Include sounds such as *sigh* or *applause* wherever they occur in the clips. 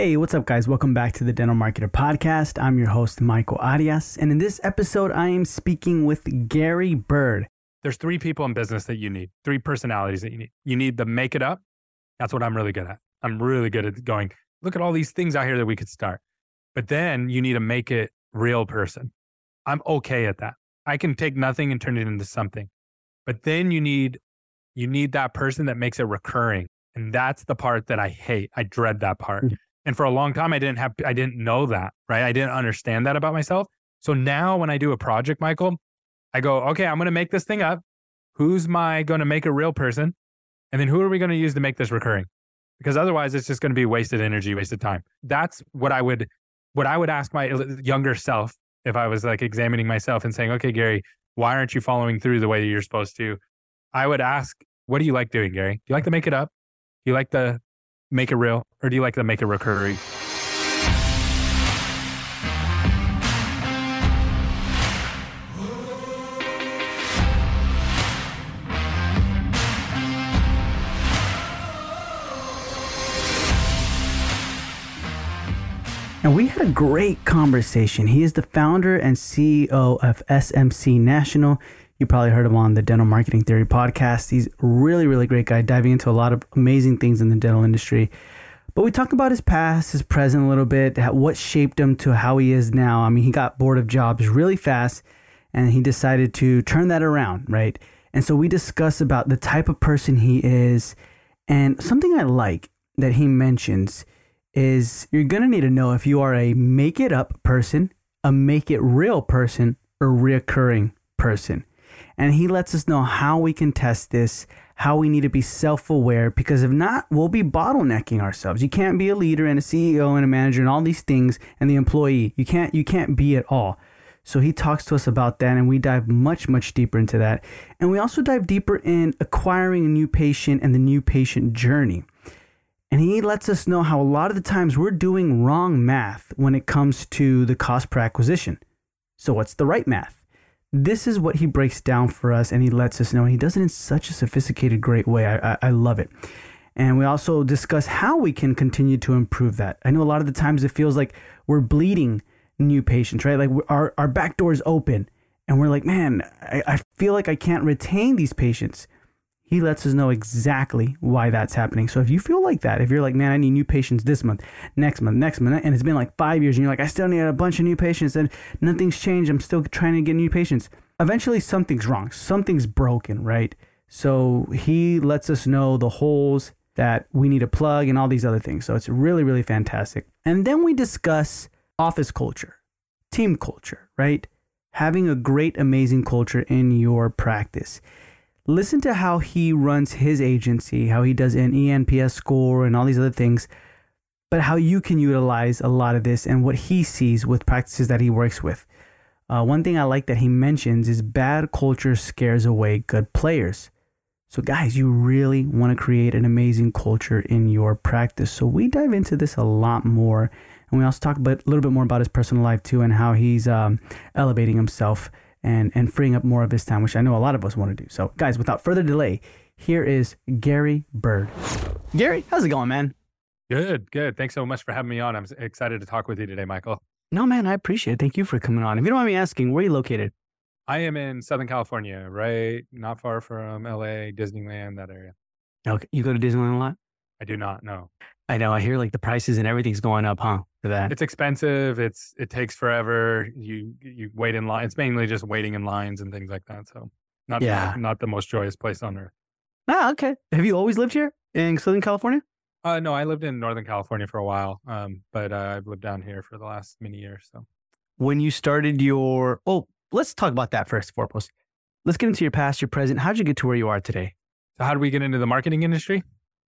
Hey, what's up, guys? Welcome back to the Dental Marketer Podcast. I'm your host, Michael Arias. And in this episode, I am speaking with Gary Bird. There's three people in business that you need, three personalities that you need. You need the make it up. That's what I'm really good at. I'm really good at going, look at all these things out here that we could start. But then you need to make it real person. I'm okay at that. I can take nothing and turn it into something. But then you need you need that person that makes it recurring. And that's the part that I hate. I dread that part. Mm-hmm. And for a long time, I didn't have, I didn't know that, right? I didn't understand that about myself. So now when I do a project, Michael, I go, okay, I'm going to make this thing up. Who's my going to make a real person? And then who are we going to use to make this recurring? Because otherwise it's just going to be wasted energy, wasted time. That's what I would, what I would ask my younger self if I was like examining myself and saying, okay, Gary, why aren't you following through the way that you're supposed to? I would ask, what do you like doing, Gary? Do you like to make it up? Do you like to make it real, or do you like to make it recurring? And we had a great conversation. He is the founder and CEO of SMC National. You probably heard him on the Dental Marketing Theory podcast. He's really, really great guy, diving into a lot of amazing things in the dental industry. But we talk about his past, his present a little bit, what shaped him to how he is now. I mean, he got bored of jobs really fast and he decided to turn that around, right? And so we discuss about the type of person he is. And something I like that he mentions is you're going to need to know if you are a make it up person, a make it real person, or reoccurring person and he lets us know how we can test this, how we need to be self aware, because if not, we'll be bottlenecking ourselves. You can't be a leader and a CEO and a manager and all these things and the employee. You can't you can't be it all. So he talks to us about that and we dive much, much deeper into that. And we also dive deeper in acquiring a new patient and the new patient journey. And he lets us know how a lot of the times we're doing wrong math when it comes to the cost per acquisition. So, what's the right math? This is what he breaks down for us and he lets us know. He does it in such a sophisticated, great way. I, I, I, love it. And we also discuss how we can continue to improve that. I know a lot of the times it feels like we're bleeding new patients, right? Like our, our back door is open and we're like, man, I, I feel like I can't retain these patients he lets us know exactly why that's happening. So if you feel like that, if you're like, man, I need new patients this month, next month, next month, and it's been like five years, and you're like, I still need a bunch of new patients, and nothing's changed, I'm still trying to get new patients. Eventually, something's wrong, something's broken, right? So he lets us know the holes that we need to plug and all these other things. So it's really, really fantastic. And then we discuss office culture, team culture, right? Having a great, amazing culture in your practice listen to how he runs his agency, how he does an ENPS score and all these other things, but how you can utilize a lot of this and what he sees with practices that he works with. Uh, one thing I like that he mentions is bad culture scares away good players. So, guys, you really want to create an amazing culture in your practice. So, we dive into this a lot more. And we also talk a little bit more about his personal life too and how he's um, elevating himself and and freeing up more of his time, which I know a lot of us want to do. So, guys, without further delay, here is Gary Bird. Gary, how's it going, man? Good, good. Thanks so much for having me on. I'm excited to talk with you today, Michael. No, man, I appreciate it. Thank you for coming on. If you don't mind me asking, where are you located? I am in Southern California, right not far from LA, Disneyland, that area. Okay. You go to Disneyland a lot? I do not know. I know. I hear like the prices and everything's going up, huh? For that, it's expensive. It's it takes forever. You you wait in line. It's mainly just waiting in lines and things like that. So not yeah. not the most joyous place on earth. Ah, okay. Have you always lived here in Southern California? Uh, no, I lived in Northern California for a while. Um, but uh, I've lived down here for the last many years. So when you started your, oh, let's talk about that first foremost. Let's get into your past, your present. How'd you get to where you are today? So how did we get into the marketing industry?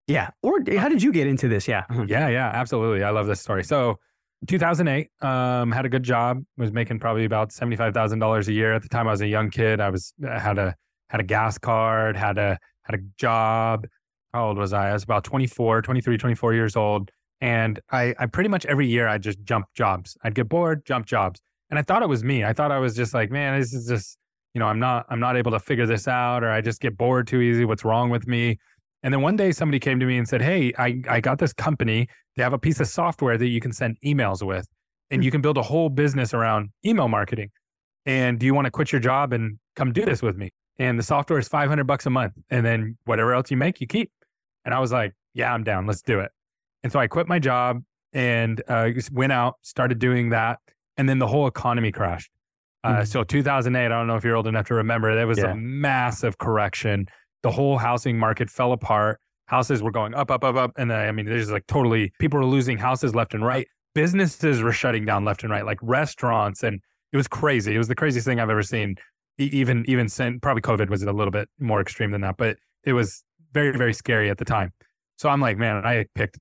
Yeah. Or how did you get into this? Yeah. Uh-huh. Yeah, yeah, absolutely. I love this story. So 2008, um, had a good job, was making probably about $75,000 a year. At the time I was a young kid. I was, I had a, had a gas card, had a, had a job. How old was I? I was about 24, 23, 24 years old. And I, I pretty much every year I just jump jobs. I'd get bored, jump jobs. And I thought it was me. I thought I was just like, man, this is just, you know, I'm not, I'm not able to figure this out or I just get bored too easy. What's wrong with me? And then one day somebody came to me and said, Hey, I, I got this company. They have a piece of software that you can send emails with, and you can build a whole business around email marketing. And do you want to quit your job and come do this with me? And the software is 500 bucks a month. And then whatever else you make, you keep. And I was like, Yeah, I'm down. Let's do it. And so I quit my job and uh, went out, started doing that. And then the whole economy crashed. Uh, mm-hmm. So 2008, I don't know if you're old enough to remember, there was yeah. a massive correction the whole housing market fell apart. Houses were going up, up, up, up. And then, I mean, there's like totally people were losing houses left and right. Businesses were shutting down left and right, like restaurants. And it was crazy. It was the craziest thing I've ever seen. Even, even since probably COVID was a little bit more extreme than that, but it was very, very scary at the time. So I'm like, man, I picked,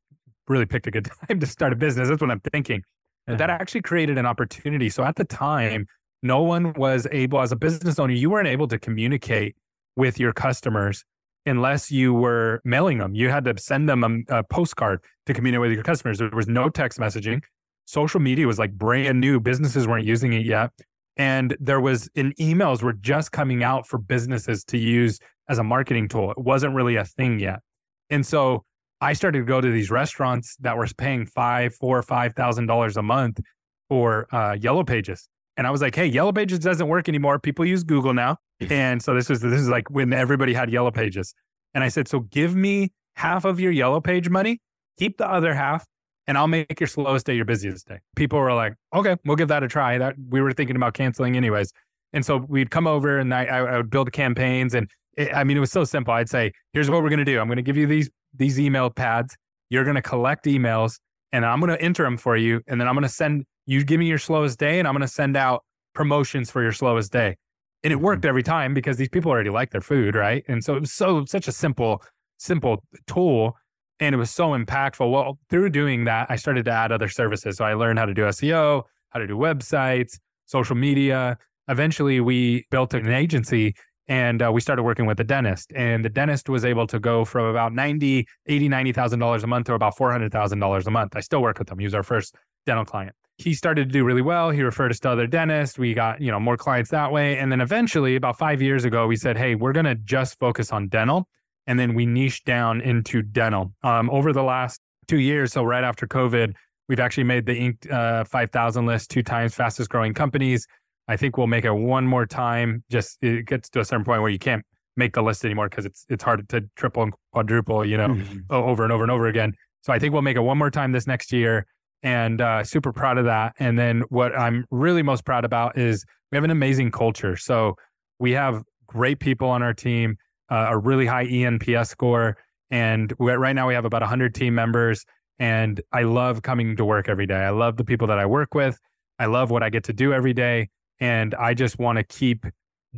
really picked a good *laughs* time to start a business. That's what I'm thinking. But that uh-huh. actually created an opportunity. So at the time, no one was able, as a business owner, you weren't able to communicate with your customers unless you were mailing them. You had to send them a, a, postcard to communicate with your customers. There was no text messaging. Social media was like brand new. Businesses weren't using it yet. And there was in emails were just coming out for businesses to use as a marketing tool. It wasn't really a thing yet. And so I started to go to these restaurants that were paying five, four, five thousand dollars a month for uh, yellow pages. And I was like, hey, yellow pages doesn't work anymore. People use Google now. *laughs* And so this was this is like when everybody had yellow pages. And I said, so give me half of your yellow page money, keep the other half, and I'll make your slowest day your busiest day. People were like, okay, we'll give that a try. That we were thinking about canceling anyways. And so we'd come over and I, I would build campaigns. And it, I mean, it was so simple. I'd say, here's what we're going to do. I'm going to give you these, these email pads. You're going to collect emails and I'm going to enter them for you. And then I'm going to send you give me your slowest day and I'm going to send out promotions for your slowest day. And it worked mm-hmm. every time because these people already like their food, right? And so it was so such a simple, simple tool. And it was so impactful. Well, through doing that, I started to add other services. So I learned how to do SEO, how to do websites, social media. Eventually, we built an agency and uh, we started working with a dentist. And the dentist was able to go from about 90, 80, $90,000 a month to about $400,000 a month. I still work with him. He was our first dental client he started to do really well. He referred us to other dentists. We got, you know, more clients that way. And then eventually, about five years ago, we said, hey, we're going to just focus on dental. And then we niched down into dental. Um, over the last two years, so right after COVID, we've actually made the Inc. Uh, 5000 list two times fastest growing companies. I think we'll make it one more time. Just it gets to a certain point where you can't make the list anymore because it's it's hard to triple and quadruple, you know, mm-hmm. over and over and over again. So I think we'll make it one more time this next year and uh, super proud of that. And then what I'm really most proud about is we have an amazing culture. So we have great people on our team, uh, a really high ENPS score, and right now we have about 100 team members. And I love coming to work every day. I love the people that I work with. I love what I get to do every day, and I just want to keep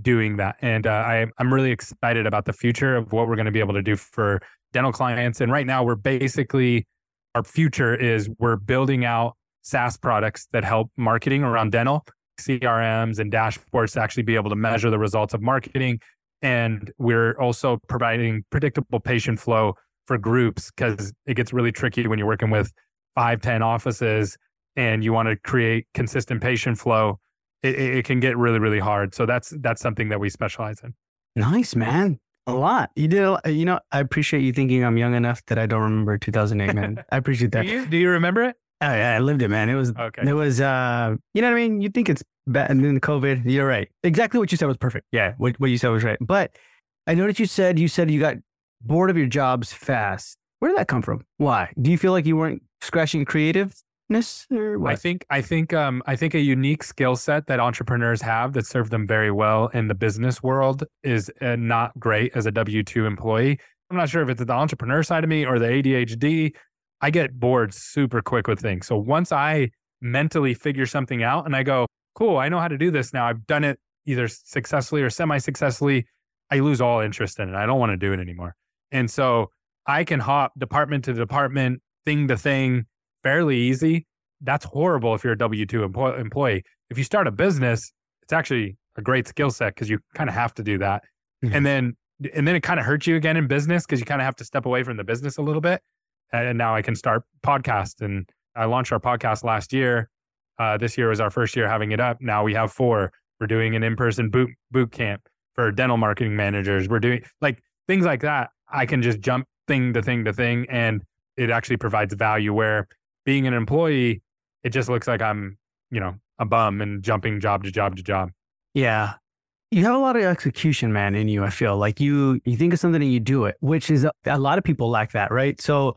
doing that. And uh, I, I'm really excited about the future of what we're going to be able to do for dental clients. And right now, we're basically our future is we're building out SaaS products that help marketing around dental, CRMs and dashboards to actually be able to measure the results of marketing. And we're also providing predictable patient flow for groups because it gets really tricky when you're working with five, 10 offices and you want to create consistent patient flow. It, it can get really, really hard. So that's that's something that we specialize in. Nice, man. A lot. You did. A, you know, I appreciate you thinking I'm young enough that I don't remember 2008, man. I appreciate *laughs* that. do, you, do you remember it? Oh, yeah, I lived it, man. It was. Okay. It was. Uh, you know what I mean? You think it's bad, and then COVID. You're right. Exactly what you said was perfect. Yeah, what what you said was right. But I noticed you said you said you got bored of your jobs fast. Where did that come from? Why? Do you feel like you weren't scratching creative I think I think um, I think a unique skill set that entrepreneurs have that served them very well in the business world is uh, not great as a W two employee. I'm not sure if it's the entrepreneur side of me or the ADHD. I get bored super quick with things. So once I mentally figure something out and I go, cool, I know how to do this now. I've done it either successfully or semi successfully. I lose all interest in it. I don't want to do it anymore. And so I can hop department to department, thing to thing, fairly easy. That's horrible if you're a W 2 employee. If you start a business, it's actually a great skill set because you kind of have to do that. Mm-hmm. And then and then it kind of hurts you again in business because you kind of have to step away from the business a little bit. And now I can start podcast. And I launched our podcast last year. Uh, this year was our first year having it up. Now we have four. We're doing an in-person boot boot camp for dental marketing managers. We're doing like things like that. I can just jump thing to thing to thing. And it actually provides value where being an employee, it just looks like I'm, you know, a bum and jumping job to job to job. Yeah. You have a lot of execution, man, in you. I feel like you you think of something and you do it, which is a, a lot of people lack that, right? So,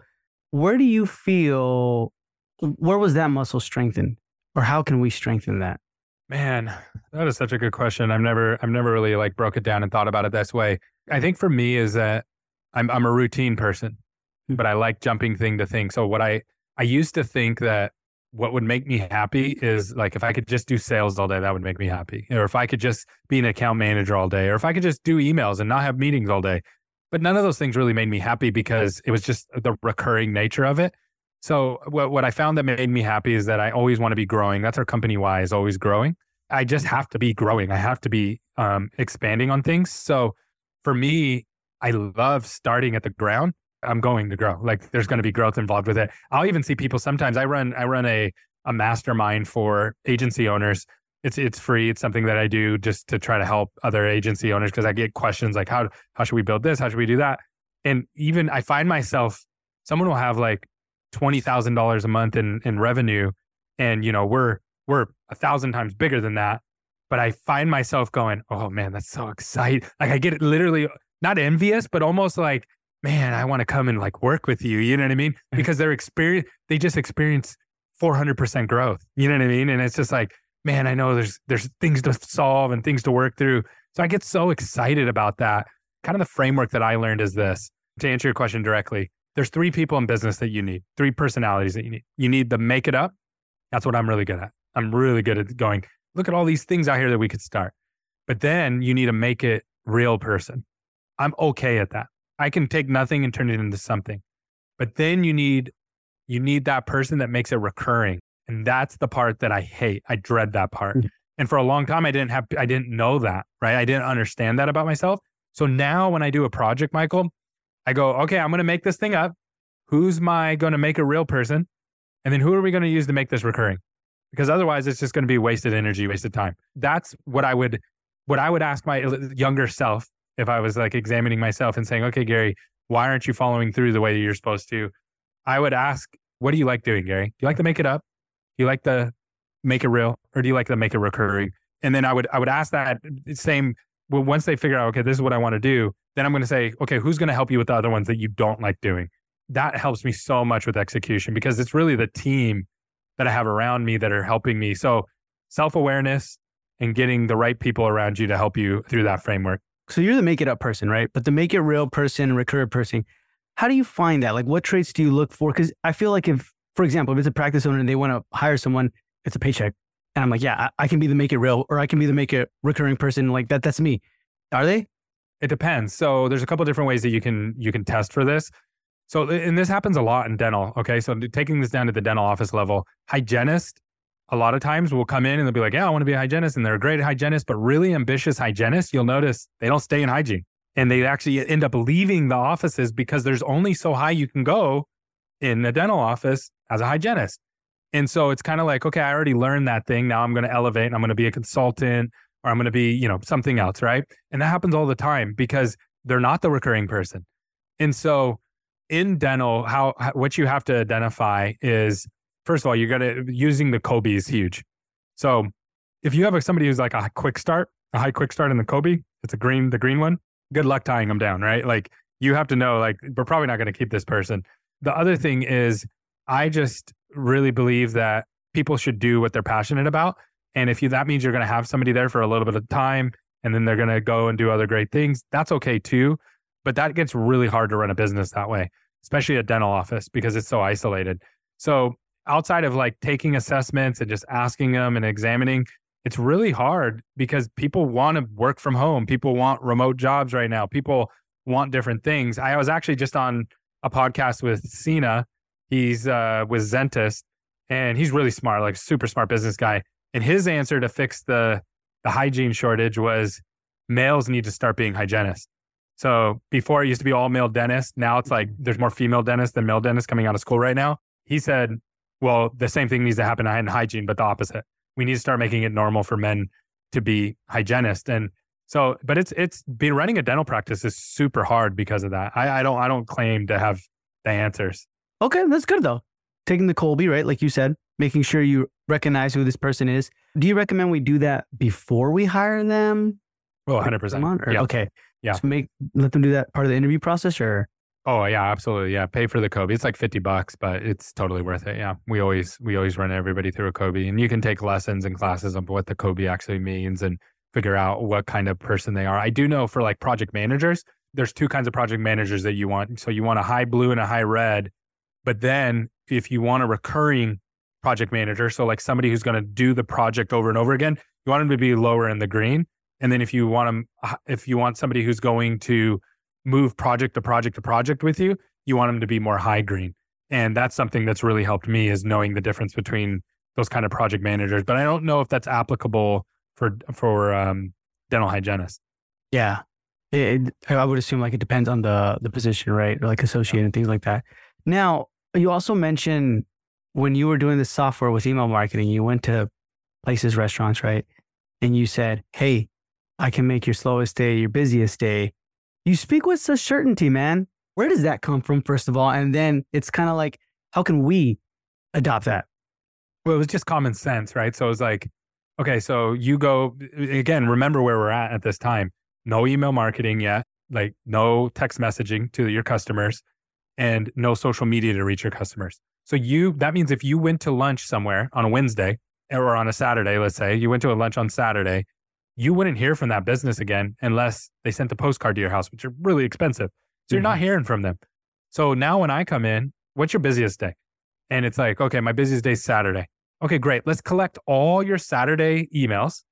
where do you feel? Where was that muscle strengthened, or how can we strengthen that? Man, that is such a good question. I've never I've never really like broke it down and thought about it this way. I think for me is that I'm I'm a routine person, hmm. but I like jumping thing to thing. So what I I used to think that what would make me happy is like if I could just do sales all day, that would make me happy. Or if I could just be an account manager all day, or if I could just do emails and not have meetings all day. But none of those things really made me happy because it was just the recurring nature of it. So what what I found that made me happy is that I always want to be growing. That's our company why is always growing. I just have to be growing. I have to be um, expanding on things. So for me, I love starting at the ground I'm going to grow. Like there's going to be growth involved with it. I'll even see people sometimes. I run I run a a mastermind for agency owners. It's it's free. It's something that I do just to try to help other agency owners because I get questions like how how should we build this? How should we do that? And even I find myself someone will have like twenty thousand dollars a month in in revenue, and you know we're we're a thousand times bigger than that. But I find myself going, oh man, that's so exciting. Like I get literally not envious, but almost like man, I want to come and like work with you. You know what I mean? Mm-hmm. Because they're experience, they just experience 400% growth. You know what I mean? And it's just like, man, I know there's, there's things to solve and things to work through. So I get so excited about that. Kind of the framework that I learned is this to answer your question directly. There's three people in business that you need, three personalities that you need. You need the make it up. That's what I'm really good at. I'm really good at going, look at all these things out here that we could start. But then you need to make it real person. I'm okay at that. I can take nothing and turn it into something. But then you need you need that person that makes it recurring. And that's the part that I hate. I dread that part. Mm-hmm. And for a long time I didn't have I didn't know that, right? I didn't understand that about myself. So now when I do a project, Michael, I go, okay, I'm going to make this thing up. Who's my going to make a real person? And then who are we going to use to make this recurring? Because otherwise it's just going to be wasted energy, wasted time. That's what I would what I would ask my younger self if I was like examining myself and saying, okay, Gary, why aren't you following through the way that you're supposed to? I would ask, what do you like doing, Gary? Do you like to make it up? Do you like to make it real or do you like to make it recurring? And then I would, I would ask that same, well, once they figure out, okay, this is what I want to do, then I'm going to say, okay, who's going to help you with the other ones that you don't like doing? That helps me so much with execution because it's really the team that I have around me that are helping me. So self awareness and getting the right people around you to help you through that framework. So you're the make it up person, right? But the make it real person, recurrent person, how do you find that? Like, what traits do you look for? Because I feel like if, for example, if it's a practice owner and they want to hire someone, it's a paycheck, and I'm like, yeah, I, I can be the make it real, or I can be the make it recurring person. Like that, that's me. Are they? It depends. So there's a couple different ways that you can you can test for this. So and this happens a lot in dental. Okay, so taking this down to the dental office level, hygienist a lot of times will come in and they'll be like, yeah, I want to be a hygienist. And they're a great hygienist, but really ambitious hygienists, you'll notice they don't stay in hygiene and they actually end up leaving the offices because there's only so high you can go in the dental office as a hygienist. And so it's kind of like, okay, I already learned that thing. Now I'm going to elevate and I'm going to be a consultant or I'm going to be, you know, something else. Right. And that happens all the time because they're not the recurring person. And so in dental, how, what you have to identify is first of all, you got to using the Kolbe is huge. So if you have a, somebody who's like a quick start, a high quick start in the Kolbe, it's a green, the green one. Good luck tying them down, right? Like you have to know, like we're probably not going to keep this person. The other thing is, I just really believe that people should do what they're passionate about, and if you that means you're going to have somebody there for a little bit of time, and then they're going to go and do other great things, that's okay too. But that gets really hard to run a business that way, especially a dental office because it's so isolated. So outside of like taking assessments and just asking them and examining, it's really hard because people want to work from home. People want remote jobs right now. People want different things. I was actually just on a podcast with Cena. He's uh, with Zentist, and he's really smart, like super smart business guy. And his answer to fix the the hygiene shortage was males need to start being hygienists. So before it used to be all male dentists. Now it's like there's more female dentists than male dentists coming out of school right now. He said well, the same thing needs to happen in hygiene, but the opposite. We need to start making it normal for men to be hygienist. And So, but it's it's been running a dental practice is super hard because of that. I, I don't I don't claim to have the answers. Okay, that's good though. Taking the Kolbe, right? Like you said, making sure you recognize who this person is. Do you recommend we do that before we hire them? Oh, 100%. yeah. Okay. Yeah. So make let them do that part of the interview process or Oh yeah, absolutely. Yeah. Pay for the Kolbe. It's like 50 bucks, but it's totally worth it. Yeah. We always we always run everybody through a Kolbe, and you can take lessons and classes of what the Kolbe actually means and figure out what kind of person they are. I do know for like project managers, there's two kinds of project managers that you want. So you want a high blue and a high red. But then if you want a recurring project manager, so like somebody who's going to do the project over and over again, you want them to be lower in the green. And then if you want them, if you want somebody who's going to move project to project to project with you, you want them to be more high green. And that's something that's really helped me is knowing the difference between those kind of project managers. But I don't know if that's applicable for for um, dental hygienists. Yeah, it, it, I would assume like it depends on the the position, right? Or like associate and things like that. Now, you also mentioned when you were doing the software with email marketing, you went to places, restaurants, right? And you said, "Hey, I can make your slowest day your busiest day." You speak with such certainty, man. Where does that come from, first of all? And then it's kind of like, how can we adopt that? Well, it was just common sense, right? So it was like, okay, so you go again, remember where we're at at this time. No email marketing yet, like no text messaging to your customers and no social media to reach your customers. So you that means if you went to lunch somewhere on a Wednesday or on a Saturday, let's say, you went to a lunch on Saturday you wouldn't hear from that business again unless they sent the postcard to your house, which are really expensive. So you're not mm-hmm. hearing from them. So now when I come in, what's your busiest day? And it's like, okay, my busiest day is Saturday. Okay, great. Let's collect all your Saturday emails.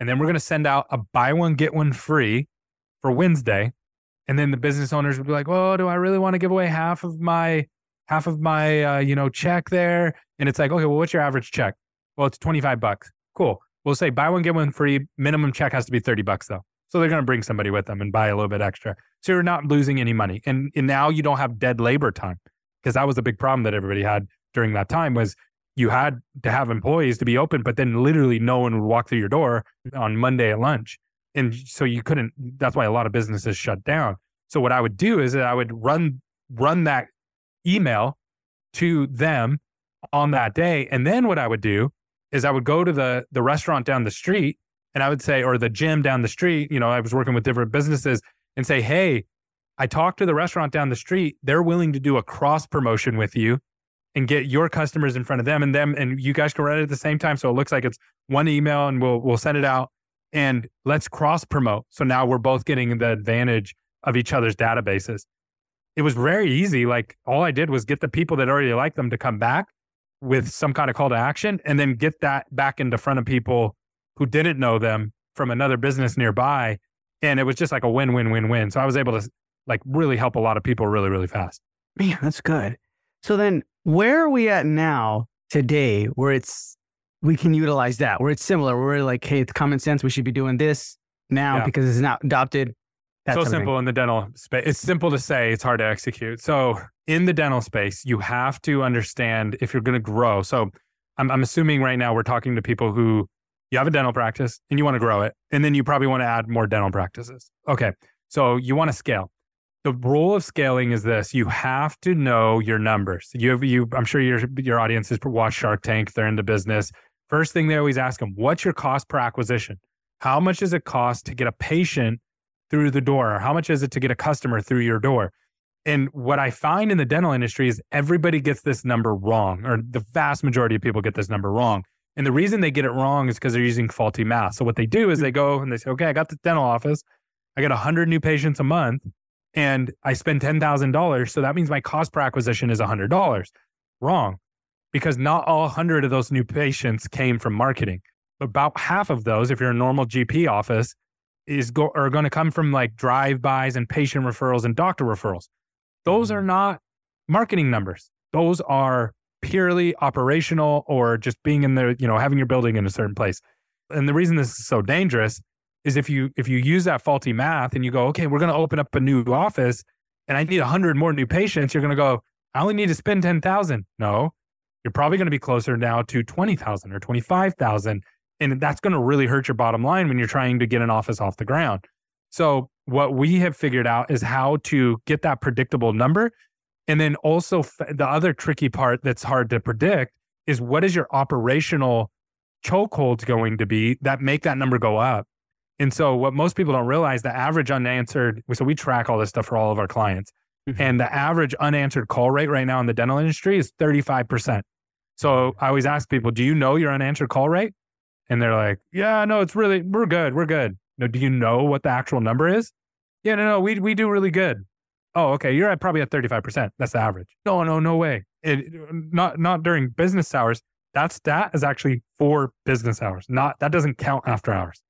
And then we're going to send out a buy one, get one free for Wednesday. And then the business owners would be like, well, do I really want to give away half of my, half of my, uh, you know, check there? And it's like, okay, well, what's your average check? Well, it's 25 bucks. Cool we'll say buy one, get one free. Minimum check has to be 30 bucks though. So they're going to bring somebody with them and buy a little bit extra. So you're not losing any money. And, and now you don't have dead labor time because that was a big problem that everybody had during that time was you had to have employees to be open, but then literally no one would walk through your door on Monday at lunch. And so you couldn't, that's why a lot of businesses shut down. So what I would do is that I would run, run that email to them on that day. And then what I would do is I would go to the the restaurant down the street and I would say, or the gym down the street, you know, I was working with different businesses and say, hey, I talked to the restaurant down the street. They're willing to do a cross promotion with you and get your customers in front of them and them and you guys can run it at the same time. So it looks like it's one email and we'll we'll send it out and let's cross promote. So now we're both getting the advantage of each other's databases. It was very easy. Like all I did was get the people that already like them to come back with some kind of call to action and then get that back into front of people who didn't know them from another business nearby. And it was just like a win, win, win, win. So I was able to like really help a lot of people really, really fast. Man, that's good. So then where are we at now today where it's, we can utilize that, where it's similar, where we're like, hey, it's common sense. We should be doing this now yeah. because it's not adopted. So simple in the dental space. It's simple to say, it's hard to execute. So in the dental space, you have to understand if you're going to grow. So I'm, I'm assuming right now we're talking to people who you have a dental practice and you want to grow it, and then you probably want to add more dental practices. Okay, so you want to scale. The rule of scaling is this: you have to know your numbers. You have you. I'm sure your your audience has watched Shark Tank. They're into business. First thing they always ask them: What's your cost per acquisition? How much does it cost to get a patient through the door? Or how much is it to get a customer through your door? And what I find in the dental industry is everybody gets this number wrong, or the vast majority of people get this number wrong. And the reason they get it wrong is because they're using faulty math. So what they do is mm. they go and they say, okay, I got the dental office. I get 100 new patients a month and I spend $10,000. So that means my cost per acquisition is $100. Wrong. Because not all 100 of those new patients came from marketing. About half of those, if you're a normal GP office, is go, are going to come from like drive-bys and patient referrals and doctor referrals. Those are mm-hmm. not marketing numbers. Those are purely operational or just being in the, you know, having your building in a certain place. And the reason this is so dangerous is if you if you use that faulty math and you go, okay, we're going to open up a new office and I need 100 more new patients, you're going to go, I only need to spend 10,000. No. You're probably going to be closer now to 20,000 or 25,000 And that's going to really hurt your bottom line when you're trying to get an office off the ground. So, what we have figured out is how to get that predictable number. And then also, the other tricky part that's hard to predict is what is your operational chokeholds going to be that make that number go up? And so, what most people don't realize, the average unanswered, so we track all this stuff for all of our clients. Mm-hmm. And the average unanswered call rate right now in the dental industry is 35%. So I always ask people, do you know your unanswered call rate? And they're like, yeah, no, it's really, we're good. We're good. No, do you know what the actual number is? Yeah, no, no, we, we do really good. Oh, okay. You're at probably at 35%. That's the average. No, no, no way. It, not, not during business hours. That stat is actually for business hours. Not, that doesn't count after hours.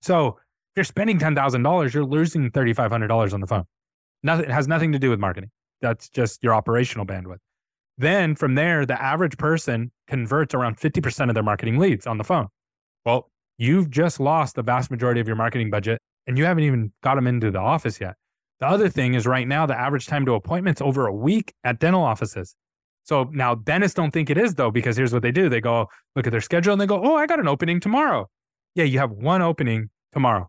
So if you're spending $10,000, you're losing $3,500 on the phone. Nothing, it has nothing to do with marketing. That's just your operational bandwidth. Then from there, the average person converts around 50% of their marketing leads on the phone. Well, you've just lost the vast majority of your marketing budget and you haven't even got them into the office yet. The other thing is right now, the average time to appointment's over a week at dental offices. So now dentists don't think it is though, because here's what they do. They go look at their schedule and they go, Oh, I got an opening tomorrow. Yeah, you have one opening tomorrow.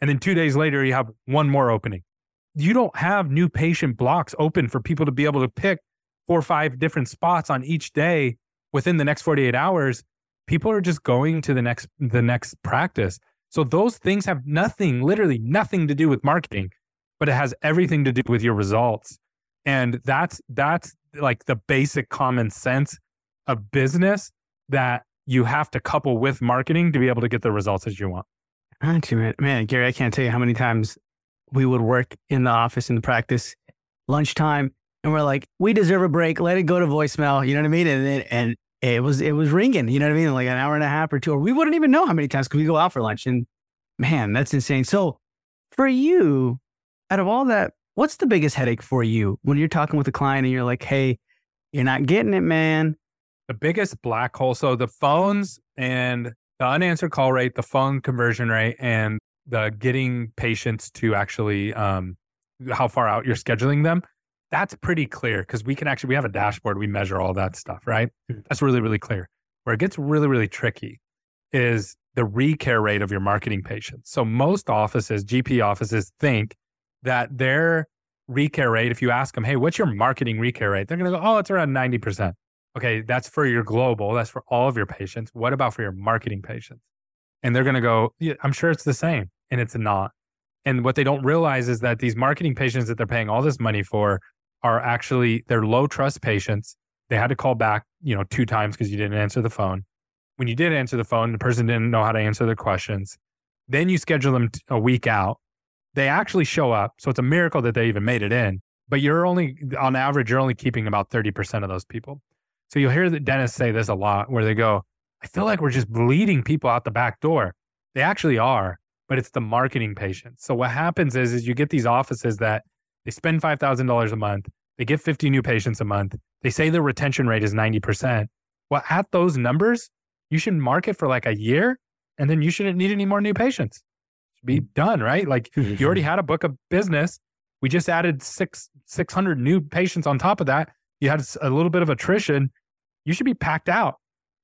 And then two days later, you have one more opening you don't have new patient blocks open for people to be able to pick four or five different spots on each day within the next 48 hours people are just going to the next the next practice. So those things have nothing literally nothing to do with marketing but it has everything to do with your results. And that's that's like the basic common sense of business that you have to couple with marketing to be able to get the results that you want. Man, Gary, I can't tell you how many times we would work in the office in the practice lunchtime and we're like we deserve a break. Let it go to voicemail. You know what i mean? And and it was it was ringing you know what i mean? Like an hour and a half or two or we wouldn't even know how many times could we go out for lunch. And man that's insane. So for you out of all that what's the biggest headache for you when you're talking with a client and you're like hey you're not getting it man. The biggest black hole so the phones and the unanswered call rate the phone conversion rate and the getting patients to actually um, how far out you're scheduling them that's pretty clear because we can actually we have a dashboard we measure all that stuff right? Hmm. that's really really clear. Where it gets really really tricky is the recare rate of your marketing patients. So most offices gp offices think that their recare rate if you ask them hey what's your marketing recare rate? they're going to go oh it's around 90% okay that's for your global that's for all of your patients. What about for your marketing patients? And they're going to go yeah, i'm sure it's the same and it's not. And what they don't realize is that these marketing patients that they're paying all this money for are actually they're low trust patients. They had to call back, you know, two times because you didn't answer the phone. When you did answer the phone, the person didn't know how to answer their questions. Then you schedule them a week out. They actually show up. So it's a miracle that they even made it in. But you're only, on average, you're only keeping about 30% of those people. So you'll hear the dentists say this a lot where they go, I feel like we're just bleeding people out the back door. They actually are but it's the marketing patients. So what happens is, is you get these offices that they spend five thousand dollars a month, they get fifty new patients a month. They say their retention rate is ninety percent. Well, at those numbers, you should market for like a year, and then you shouldn't need any more new patients. Should be mm-hmm. done, right? Like you already had a book of business. We just added six six hundred new patients on top of that. You had a little bit of attrition. You should be packed out,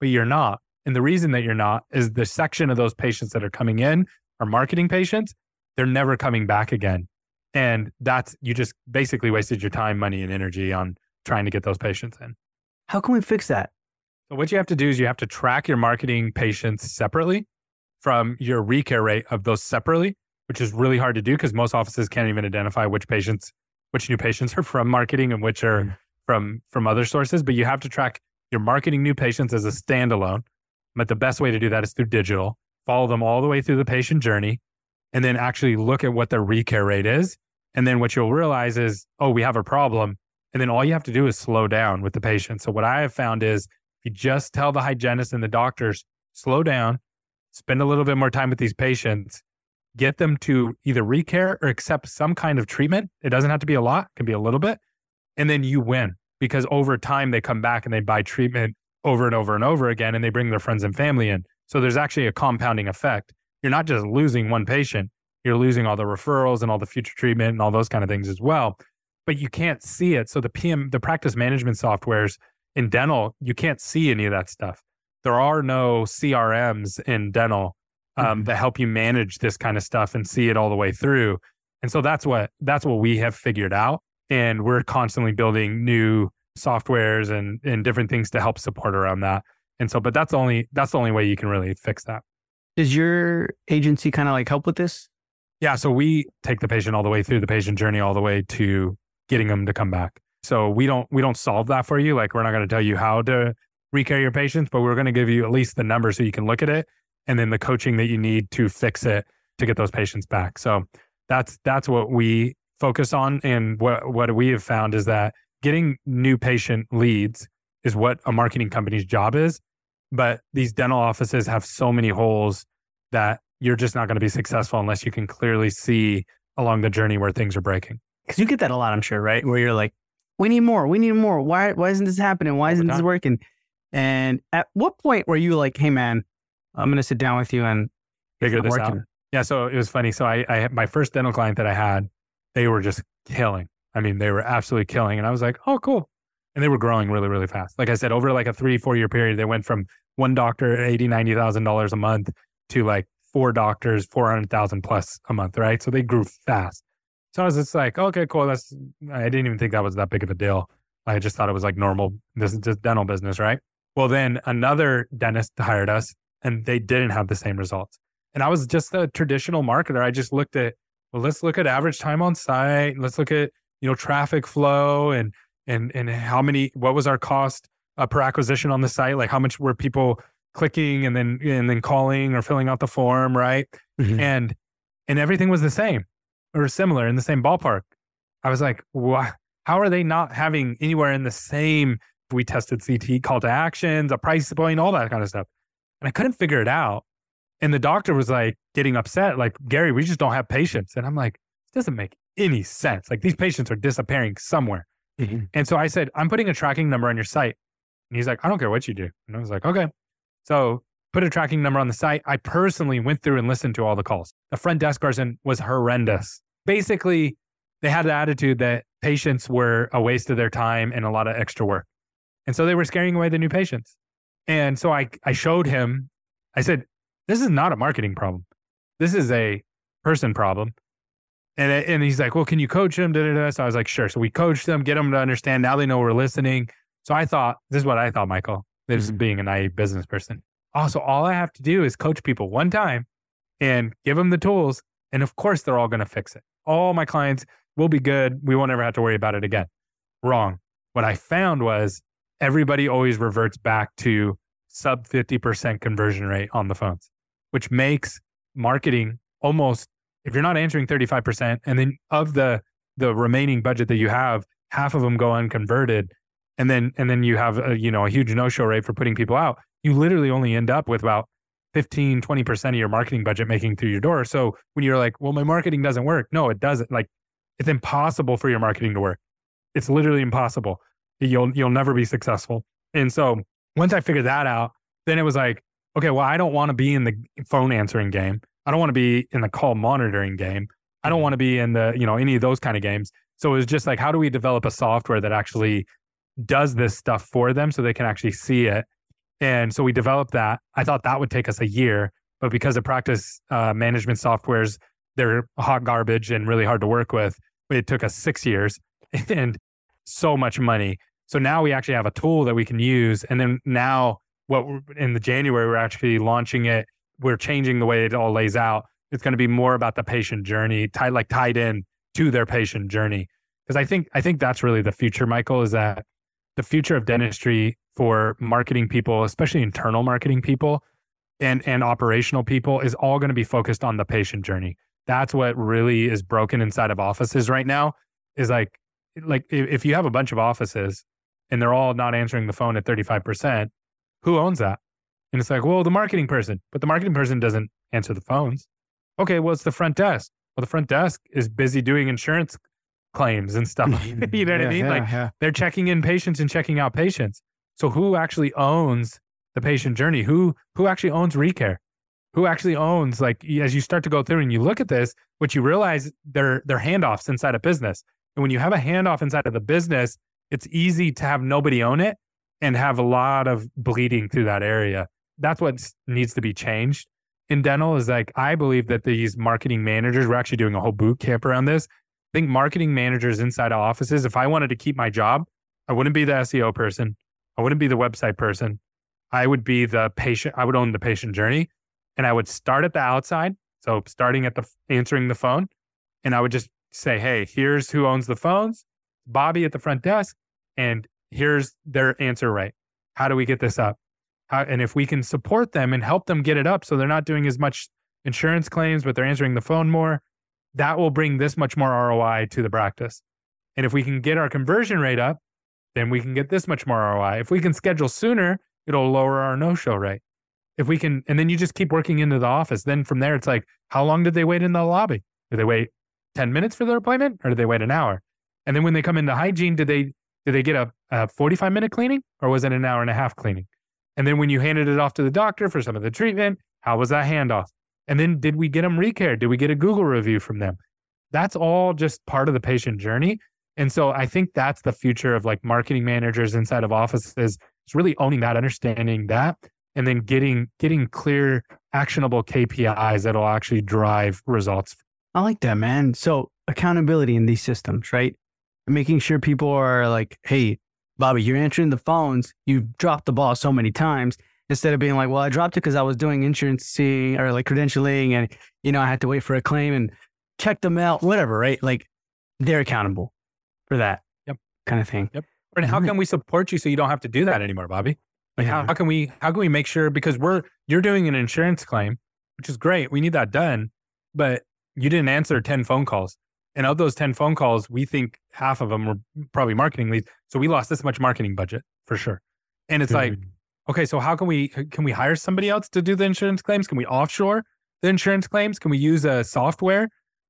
but you're not. And the reason that you're not is the section of those patients that are coming in are marketing patients, they're never coming back again. And that's, you just basically wasted your time, money, and energy on trying to get those patients in. How can we fix that? So, what you have to do is you have to track your marketing patients separately from your recare rate of those separately, which is really hard to do because most offices can't even identify which patients, which new patients are from marketing and which are mm. from from other sources. But you have to track your marketing new patients as a standalone. But the best way to do that is through digital follow them all the way through the patient journey, and then actually look at what their recare rate is. And then what you'll realize is, oh, we have a problem. And then all you have to do is slow down with the patient. So what I have found is if you just tell the hygienist and the doctors, slow down, spend a little bit more time with these patients, get them to either recare or accept some kind of treatment. It doesn't have to be a lot, it can be a little bit. And then you win because over time they come back and they buy treatment over and over and over again and they bring their friends and family in. So there's actually a compounding effect. You're not just losing one patient, you're losing all the referrals and all the future treatment and all those kind of things as well. But you can't see it. So the PM, the practice management softwares in dental, you can't see any of that stuff. there are no CRMs in dental um, mm-hmm. that help you manage this kind of stuff and see it all the way through. And so that's what that's what we have figured out. And we're constantly building new softwares and and different things to help support around that. And so, but that's only that's the only way you can really fix that. Does your agency kind of like help with this? Yeah. So we take the patient all the way through the patient journey, all the way to getting them to come back. So we don't we don't solve that for you. Like we're not going to tell you how to recare your patients, but we're going to give you at least the number so you can look at it, and then the coaching that you need to fix it to get those patients back. So that's that's what we focus on, and what what we have found is that getting new patient leads is what a marketing company's job is. But these dental offices have so many holes that you're just not going to be successful unless you can clearly see along the journey where things are breaking. Because you get that a lot, I'm sure, right? Where you're like, we need more, we need more. Why, why isn't this happening? Why isn't this working? And at what point were you like, hey, man, I'm going to sit down with you and figure this working. out? Yeah. So it was funny. So I, I, my first dental client that I had, they were just killing. I mean, they were absolutely killing. And I was like, oh, cool and they were growing really, really fast. Like I said, over like a three, four year period, they went from one doctor at eighty, ninety thousand dollars a month to like four doctors, four hundred thousand plus a month, right? So they grew fast. So I was just like, okay, cool. That's I didn't even think that was that big of a deal. I just thought it was like normal. This is just dental business, right? Well, then another dentist hired us, and they didn't have the same results. And I was just a traditional marketer. I just looked at, well, let's look at average time on site. Let's look at you know traffic flow and and and how many what was our cost uh, per acquisition on the site like how much were people clicking and then and then calling or filling out the form right mm-hmm. and and everything was the same or similar in the same ballpark i was like what how are they not having anywhere in the same we tested ct call to actions a price point all that kind of stuff and i couldn't figure it out and the doctor was like getting upset like gary we just don't have patients and i'm like it doesn't make any sense like these patients are disappearing somewhere Mm-hmm. And so I said, I'm putting a tracking number on your site. And he's like, I don't care what you do. And I was like, okay. So put a tracking number on the site. I personally went through and listened to all the calls. The front desk person was horrendous. Basically, they had the attitude that patients were a waste of their time and a lot of extra work. And so they were scaring away the new patients. And so I, I showed him, I said, this is not a marketing problem. This is a person problem. And, and he's like, well, can you coach them? So I was like, sure. So we coached them, get them to understand. Now they know we're listening. So I thought, this is what I thought, Michael, this is mm-hmm. being a naive business person. Also, all I have to do is coach people one time and give them the tools. And of course, they're all going to fix it. All my clients will be good. We won't ever have to worry about it again. Wrong. What I found was everybody always reverts back to sub 50% conversion rate on the phones, which makes marketing almost if you're not answering 35% and then of the the remaining budget that you have half of them go unconverted and then and then you have a, you know a huge no show rate for putting people out. You literally only end up with about 15 20% of your marketing budget making through your door. So when you're like well my marketing doesn't work. No it doesn't. Like it's impossible for your marketing to work. It's literally impossible. You'll you'll never be successful. And so once i figured that out then it was like okay well i don't want to be in the phone answering game. I don't want to be in the call monitoring game. I don't mm-hmm. want to be in the, you know, any of those kind of games. So it was just like, how do we develop a software that actually does this stuff for them so they can actually see it? And so we developed that. I thought that would take us a year, but because of practice uh, management softwares, they're hot garbage and really hard to work with. It took us six years *laughs* and so much money. So now we actually have a tool that we can use. And then now, what in the January, we're actually launching it we're changing the way it all lays out. It's going to be more about the patient journey, tied like tied in to their patient journey. Because I think I think that's really the future, Michael, is that the future of dentistry for marketing people, especially internal marketing people and and operational people, is all going to be focused on the patient journey. That's what really is broken inside of offices right now. Is like like if you have a bunch of offices and they're all not answering the phone at 35%, who owns that? And it's like, well, the marketing person, but the marketing person doesn't answer the phones. Okay, well, it's the front desk. Well, the front desk is busy doing insurance claims and stuff. Mm-hmm. you know what yeah, I mean? Yeah, like yeah. they're checking in patients and checking out patients. So who actually owns the patient journey? Who who actually owns recare? Who actually owns like as you start to go through and you look at this, what you realize they're they're handoffs inside a business. And when you have a handoff inside of the business, it's easy to have nobody own it and have a lot of bleeding through that area. that's what needs to be changed in dental is like I believe that these marketing managers, we're actually doing a whole boot camp around this. I think marketing managers inside of offices, if I wanted to keep my job, I wouldn't be the SEO person. I wouldn't be the website person. I would be the patient. I would own the patient journey and I would start at the outside. So starting at the answering the phone and I would just say, Hey, here's who owns the phones, Bobby at the front desk. And here's their answer rate. How do we get this up? How, and if we can support them and help them get it up so they're not doing as much insurance claims, but they're answering the phone more, that will bring this much more ROI to the practice. And if we can get our conversion rate up, then we can get this much more ROI. If we can schedule sooner, it'll lower our no show rate. If we can, and then you just keep working into the office. Then from there, it's like, how long did they wait in the lobby? Did they wait 10 minutes for their appointment or did they wait an hour? And then when they come into hygiene, did they did they get a, a 45 minute cleaning or was it an hour and a half cleaning? And then when you handed it off to the doctor for some of the treatment, how was that handoff? And then did we get them recare? Did we get a Google review from them? That's all just part of the patient journey. And so I think that's the future of like marketing managers inside of offices is really owning that, understanding that, and then getting getting clear, actionable KPIs that'll actually drive results. I like that, man. So accountability in these systems, right? Making sure people are like, hey, Bobby, you're answering the phones. You've dropped the ball so many times. Instead of being like, well, I dropped it because I was doing insurance or like credentialing and, you know, I had to wait for a claim and check them out, whatever, right? Like they're accountable for that. Yep. Kind of thing. Yep. And how mm-hmm. can we support you so you don't have to do that anymore, Bobby? Like yeah. how, how can we how can we make sure because we're you're doing an insurance claim, which is great. We need that done, but you didn't answer 10 phone calls. And of those 10 phone calls, we think half of them were probably marketing leads. So we lost this much marketing budget for sure. And it's like, okay, so how can we can we hire somebody else to do the insurance claims? Can we offshore the insurance claims? Can we use a software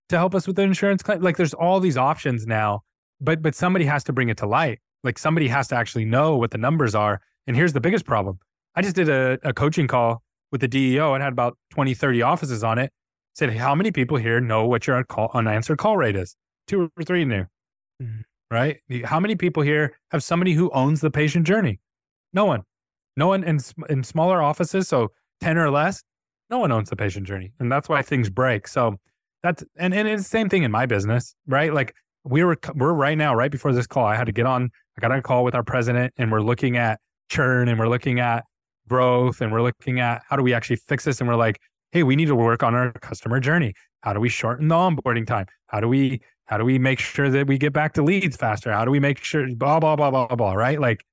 to help us with the insurance claim? Like there's all these options now, but but somebody has to bring it to light. Like somebody has to actually know what the numbers are. And here's the biggest problem. I just did a, a coaching call with the DEO and had about 20, 30 offices on it said, How many people here know what your call, unanswered call rate is? Two or three knew, mm-hmm. right? How many people here have somebody who owns the patient journey? No one. No one in, in smaller offices, so 10 or less, no one owns the patient journey. And that's why things break. So that's, and, and it's the same thing in my business, right? Like we were, we're right now, right before this call, I had to get on, I got on a call with our president and we're looking at churn and we're looking at growth and we're looking at how do we actually fix this? And we're like, hey, we need to work on our customer journey. How do we shorten the onboarding time? How do we how do we make sure that we get back to leads faster? How do we make sure blah blah blah blah blah, right? Like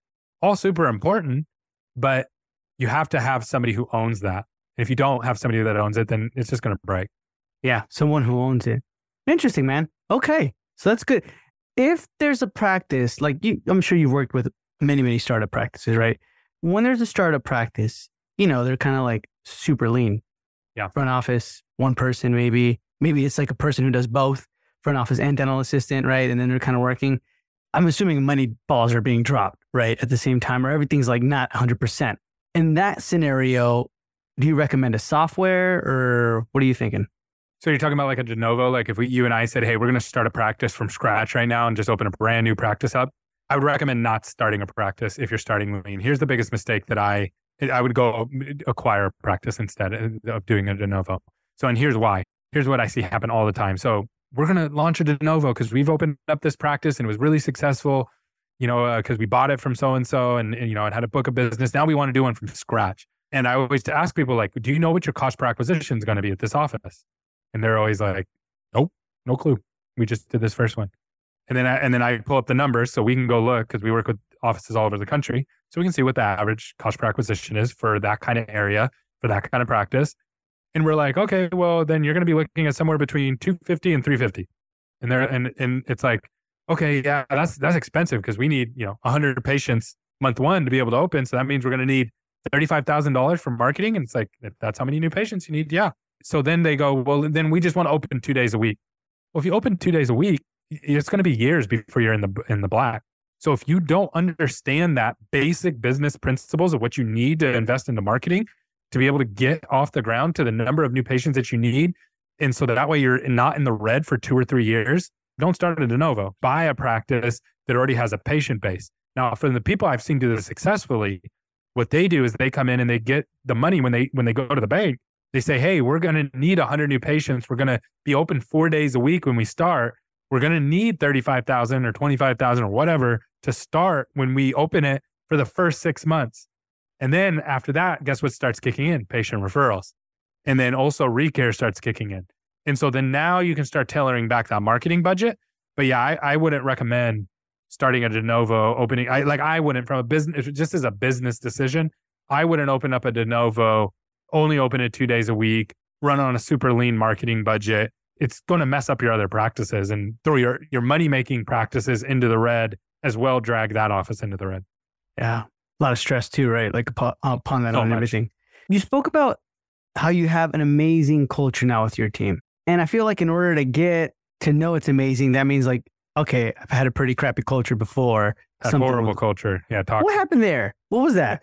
all super important, but you have to have somebody who owns that. if you don't have somebody that owns it, then it's just going to break. Yeah, someone who owns it. Interesting, man. Okay. So that's good. If there's a practice, like you, I'm sure you've worked with many, many startup practices, right? When there's a startup practice, you know, they're kind of like super lean. Yeah. Front office, one person maybe. Maybe it's like a person who does both front office and dental assistant, right? And then they're kind of working. I'm assuming money balls are being dropped, right? At the same time, or everything's like not 100%. In that scenario, do you recommend a software or what are you thinking? So you're talking about like a de novo, like if we, you and I said, hey, we're going to start a practice from scratch right now and just open a brand new practice up. I would recommend not starting a practice if you're starting lean. Here's the biggest mistake that I I would go um, acquire practice instead uh, of doing a de novo. So, and here's why. Here's what I see happen all the time. So, we're going to launch a de novo because we've opened up this practice and it was really successful, you know, because uh, we bought it from so and so and, you know, it had a book of business. Now we want to do one from scratch. And I always ask people, like, do you know what your cost per acquisition is going to be at this office? And they're always like, nope, no clue. We just did this first one. And then I, and then I pull up the numbers so we can go look because we work with offices all over the country. So we can see what the average cost per acquisition is for that kind of area, for that kind of practice. And we're like, okay, well, then you're going to be looking at somewhere between 250 and 350. And there, and, and it's like, okay, yeah, that's, that's expensive because we need, you know, 100 patients month one to be able to open. So that means we're going to need $35,000 for marketing. And it's like, that's how many new patients you need. Yeah. So then they go, well, then we just want to open two days a week. Well, if you open two days a week, it's going to be years before you're in the in the black. So if you don't understand that basic business principles of what you need to invest into marketing to be able to get off the ground to the number of new patients that you need, and so that way you're not in the red for two or three years, don't start a de novo. Buy a practice that already has a patient base. Now, for the people I've seen do this successfully, What they do is they come in and they get the money when they when they go to the bank. They say, "Hey, we're going to need 100 new patients. We're going to be open 4 days a week when we start. We're going to need 35,000 or 25,000 or whatever to start when we open it for the first 6 months." And then after that, guess what starts kicking in? Patient referrals. And then also recare starts kicking in. And so then now you can start tailoring back that marketing budget. But yeah, I, I wouldn't recommend starting a de novo opening. I like I wouldn't from a business just as a business decision. I wouldn't open up a de novo, only open it two days a week, run on a super lean marketing budget. It's going to mess up your other practices and throw your your money making practices into the red as well. Drag that office into the red. Yeah, a lot of stress too, right? Like upon, upon that so on everything. You spoke about how you have an amazing culture now with your team, and I feel like in order to get to know it's amazing, that means like okay, I've had a pretty crappy culture before. That's horrible was, culture. Yeah. Talk. What happened there? What was that?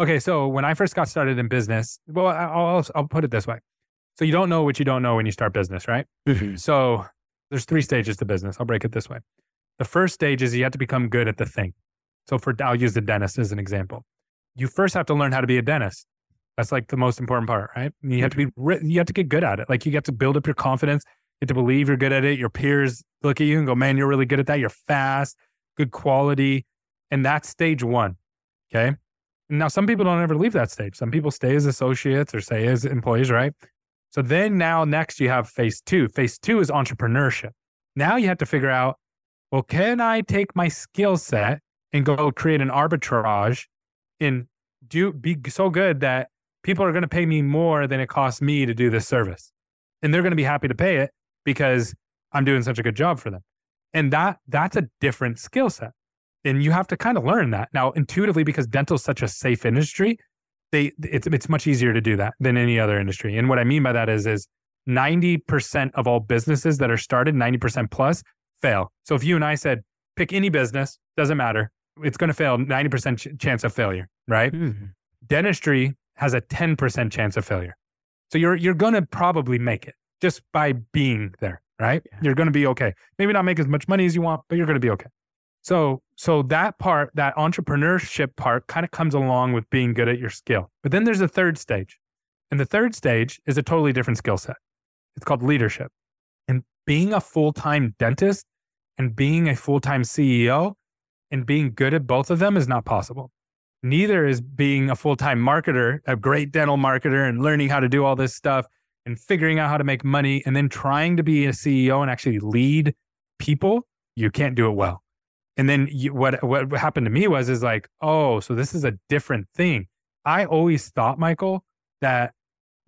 Okay. So when I first got started in business, well, I'll, I'll put it this way. So you don't know what you don't know when you start business, right? Mm-hmm. So there's three stages to business. I'll break it this way. The first stage is you have to become good at the thing. So for, I'll use the dentist as an example. You first have to learn how to be a dentist. That's like the most important part, right? You have to be, mm-hmm. you have to get good at it. Like you have to build up your confidence get to believe you're good at it. Your peers look at you and go, man, you're really good at that. You're fast, good quality. And that's stage one. Okay. Now, some people don't ever leave that stage. Some people stay as associates or stay as employees, right? So then now next you have phase two. Phase two is entrepreneurship. Now you have to figure out, well, can I take my skill set and go create an arbitrage and do be so good that people are going to pay me more than it costs me to do this service? And they're going to be happy to pay it because I'm doing such a good job for them. And that that's a different skill set. And you have to kind of learn that. Now, intuitively, because dental is such a safe industry, they it's it's much easier to do that than any other industry. And what I mean by that is is 90% of all businesses that are started, 90% plus, fail. So if you and I said, pick any business, doesn't matter, it's going to fail 90% ch- chance of failure, right? Mm-hmm. Dentistry has a 10% chance of failure. So you're you're going to probably make it just by being there, right? Yeah. You're going to be okay. Maybe not make as much money as you want, but you're going to be okay. So, so that part, that entrepreneurship part kind of comes along with being good at your skill. But then there's a third stage. And the third stage is a totally different skill set. It's called leadership. And being a full-time dentist and being a full-time CEO and being good at both of them is not possible. Neither is being a full-time marketer, a great dental marketer and learning how to do all this stuff and figuring out how to make money and then trying to be a CEO and actually lead people, you can't do it well. And then you, what what happened to me was is like, oh, so this is a different thing. I always thought, Michael, that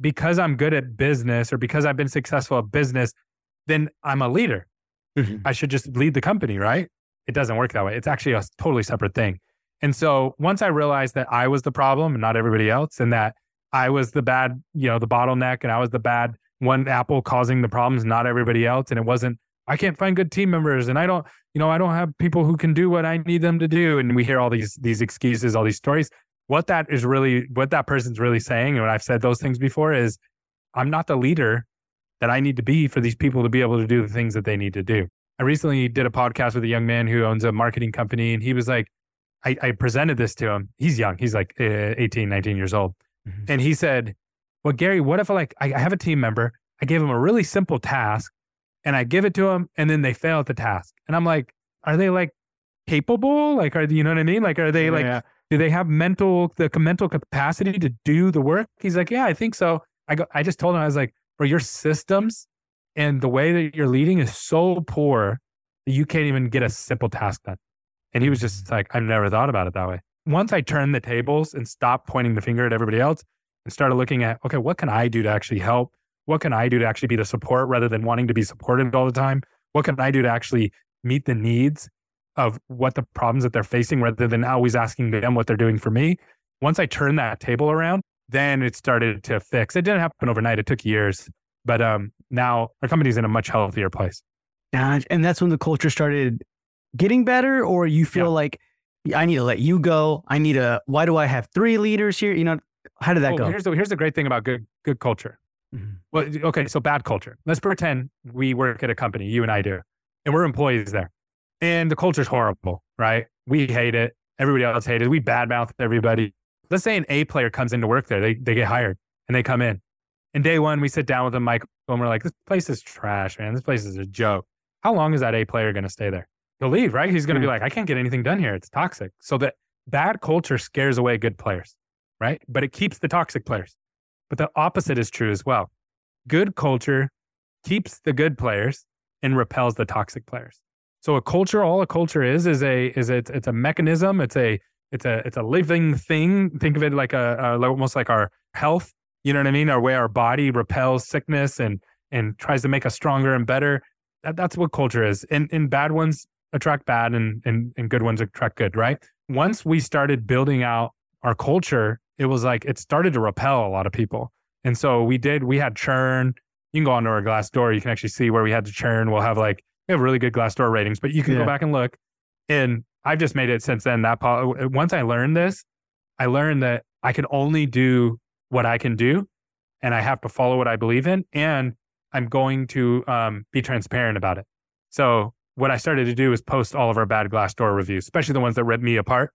because I'm good at business or because I've been successful at business, then I'm a leader. Mm-hmm. I should just lead the company, right? It doesn't work that way. It's actually a totally separate thing. And so once I realized that I was the problem and not everybody else, and that I was the bad, you know, the bottleneck and I was the bad one apple causing the problems, not everybody else. And it wasn't, I can't find good team members and I don't, you know, I don't have people who can do what I need them to do. And we hear all these, these excuses, all these stories. What that is really, what that person's really saying, and I've said those things before is, I'm not the leader that I need to be for these people to be able to do the things that they need to do. I recently did a podcast with a young man who owns a marketing company and he was like, I, I presented this to him. He's young. He's like uh, 18, 19 years old. Mm-hmm. And he said, Well, Gary, what if like I have a team member, I gave him a really simple task and I give it to him and then they fail at the task. And I'm like, are they like capable? Like are you know what I mean? Like are they like yeah. do they have mental the mental capacity to do the work? He's like, Yeah, I think so. I go I just told him I was like, bro, your systems and the way that you're leading is so poor that you can't even get a simple task done. And he was just like, I've never thought about it that way once I turned the tables and stopped pointing the finger at everybody else and started looking at, okay, what can I do to actually help? What can I do to actually be the support rather than wanting to be supported all the time? What can I do to actually meet the needs of what the problems that they're facing rather than always asking them what they're doing for me? Once I turned that table around, then it started to fix. It didn't happen overnight. It took years, but um, now our company's in a much healthier place. And that's when the culture started getting better, or you feel yeah. like I need to let you go. I need a. Why do I have three leaders here? You know, how did that well, go? Here's the here's the great thing about good good culture. Mm-hmm. Well, okay, so bad culture. Let's pretend we work at a company, you and I do, and we're employees there, and the culture's horrible, right? We hate it. Everybody else hates it. We badmouth everybody. let's say an A player comes into work there, they, they get hired and they come in. And day one, we sit down with them, Mike, and we're like, this place is trash, man. This place is a joke. How long is that A player going to stay there? He'll leave, right? He's going to be hmm. like, I can't get anything done here. It's toxic. So that bad culture scares away good players, right? But it keeps the toxic players. But the opposite is true as well. Good culture keeps the good players and repels the toxic players. So a culture, all a culture is, is a is a, it's a mechanism. It's a it's a it's a living thing. Think of it like a, a almost like our health. You know what I mean? Our way our body repels sickness and and tries to make us stronger and better. That, that's what culture is. And and bad ones attract bad, and and and good ones attract good. Right? Once we started building out our culture, it was like it started to repel a lot of people. And so we did. We had churn. You can go onto our Glassdoor. You can actually see where we had to churn. We'll have like we have really good Glassdoor ratings, but you can yeah. go back and look. And I've just made it since then. That once I learned this, I learned that I can only do what I can do, and I have to follow what I believe in, and I'm going to um, be transparent about it. So what I started to do is post all of our bad Glassdoor reviews, especially the ones that rip me apart.